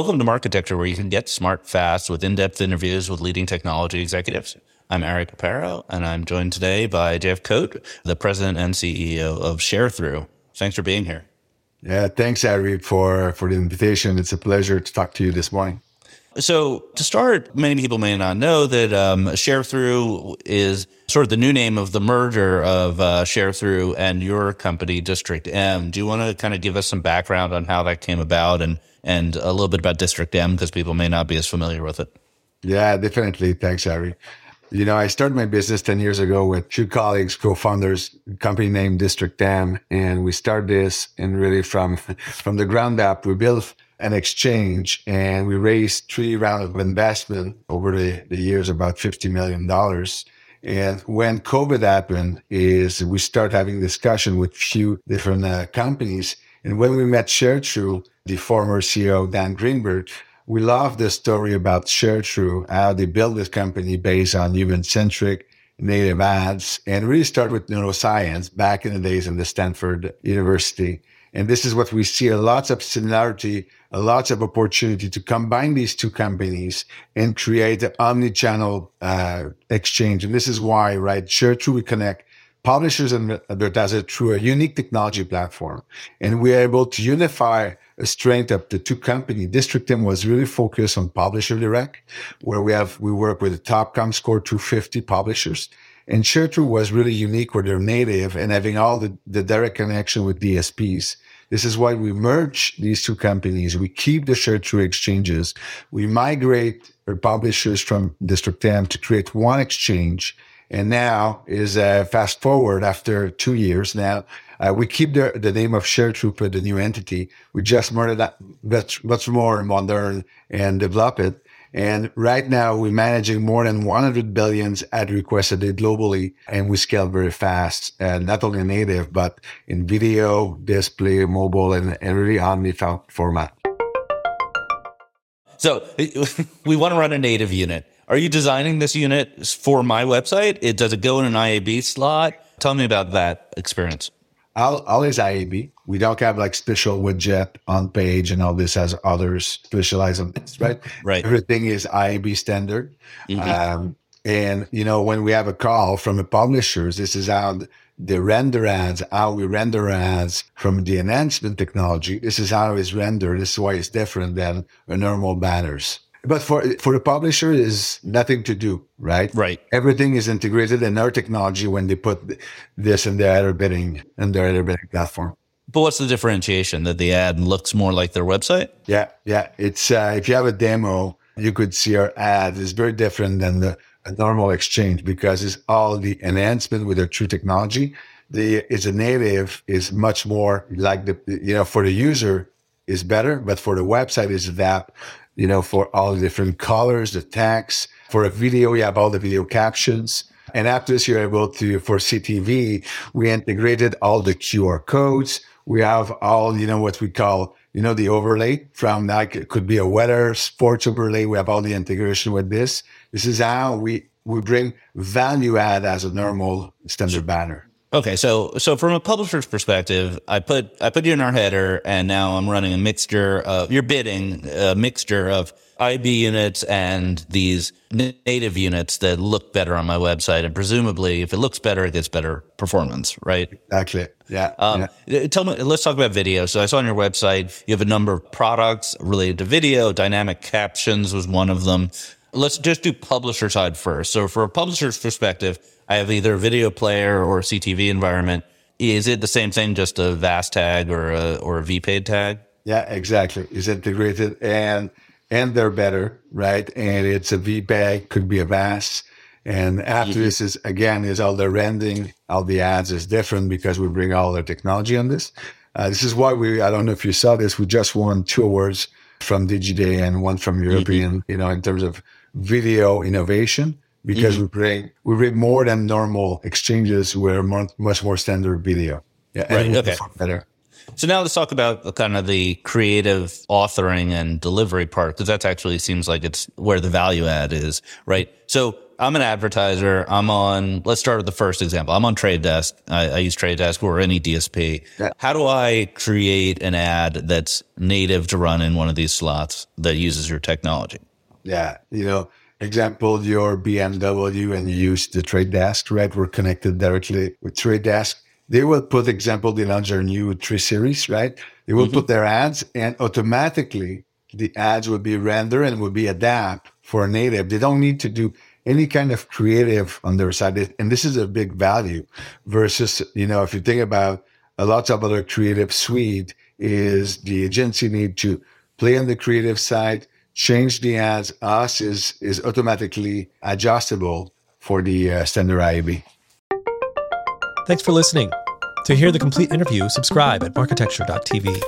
Welcome to Marketecture, where you can get smart fast with in depth interviews with leading technology executives. I'm Ari Paparo, and I'm joined today by JF Cote, the president and CEO of Sharethrough. Thanks for being here. Yeah, thanks, Ari, for, for the invitation. It's a pleasure to talk to you this morning. So, to start, many people may not know that um, Sharethrough is sort of the new name of the merger of uh, Sharethrough and your company, District M. Do you want to kind of give us some background on how that came about and, and a little bit about District M because people may not be as familiar with it? Yeah, definitely. Thanks, Ari. You know, I started my business 10 years ago with two colleagues, co-founders, company named District M. And we started this and really from, from the ground up, we built an exchange and we raised three rounds of investment over the, the years, about $50 million. And when COVID happened is we start having discussion with few different uh, companies. And when we met Sharethrough, the former CEO, Dan Greenberg, we love the story about Sharethrough, how they built this company based on human centric native ads and really start with neuroscience back in the days in the Stanford University. And this is what we see a lots of similarity, a lots of opportunity to combine these two companies and create an omni-channel uh, exchange. And this is why, right, Sharethrough we connect publishers and advertisers through a unique technology platform. And we're able to unify a strength of the two company. District M was really focused on publisher direct, where we have, we work with the top comScore 250 publishers. And Sharethrough was really unique where they're native and having all the, the direct connection with DSPs. This is why we merge these two companies. We keep the Sharethrough exchanges. We migrate our publishers from District M to create one exchange. And now is uh, fast forward after two years now. Uh, we keep the, the name of Sharethrough for the new entity. We just made that much more modern and develop it. And right now we're managing more than 100 billions ad requests a day globally. And we scale very fast and not only native, but in video, display, mobile, and, really omni format. So we want to run a native unit. Are you designing this unit for my website? It does it go in an IAB slot? Tell me about that experience. All, all is IAB. We don't have like special widget on page and all this as others specialize on this, right? Right. Everything is IAB standard. Mm-hmm. Um, and you know, when we have a call from the publishers, this is how the render ads, how we render ads from the enhancement technology. This is how it's rendered. This is why it's different than a normal banners. But for for the publisher is nothing to do, right? Right. Everything is integrated in our technology when they put this in their header bidding in their header bidding platform. But what's the differentiation that the ad looks more like their website? Yeah, yeah. It's uh, if you have a demo, you could see our ad is very different than the normal exchange because it's all the enhancement with their true technology. The is a native is much more like the you know for the user is better, but for the website is that you know, for all the different colors, the text. For a video, you have all the video captions. And after this, you're able to, for CTV, we integrated all the QR codes. We have all, you know, what we call, you know, the overlay from like, it could be a weather sports overlay. We have all the integration with this. This is how we, we bring value add as a normal standard banner. Okay, so so from a publisher's perspective, I put I put you in our header, and now I'm running a mixture of you're bidding a mixture of IAB units and these native units that look better on my website, and presumably, if it looks better, it gets better performance, right? Exactly. Yeah. Um, yeah. Tell me. Let's talk about video. So I saw on your website you have a number of products related to video. Dynamic captions was one of them. Let's just do publisher side first. So for a publisher's perspective I have either a video player or a CTV environment. Is it the same thing, just a VAST tag or a or a VPAID tag? Yeah, exactly. It's integrated and and they're better, right? And it's a VPAID, could be a VAST. And after mm-hmm. this is again is all the rendering, all the ads is different because we bring all the technology on this. Uh, this is why we I don't know if you saw this, we just won two awards from Digiday and one from mm-hmm. European, mm-hmm. you know, in terms of video innovation because mm-hmm. we bring we bring more than normal exchanges. We're more, much more standard video. Yeah, right. Okay. Better. So now let's talk about kind of the creative authoring and delivery part, because that actually seems like it's where the value add is, right? So I'm an advertiser. I'm on, let's start with the first example. I'm on Trade Desk. I, I use Trade Desk or any DSP. Yeah. How do I create an ad that's native to run in one of these slots that uses your technology? Yeah. You know, example, your BMW and you use the Trade Desk, right? We're connected directly with Trade Desk. They will put, example, they launch their new 3 Series, right? They will mm-hmm. put their ads and automatically the ads will be rendered and will be adapt for a native. They don't need to do any kind of creative on their side. And this is a big value versus, you know, if you think about a lot of other creative suite is the agency need to play on the creative side, change the ads. Us is, is automatically adjustable for the uh, standard IAB. Thanks for listening. To hear the complete interview, subscribe at marketecture.tv.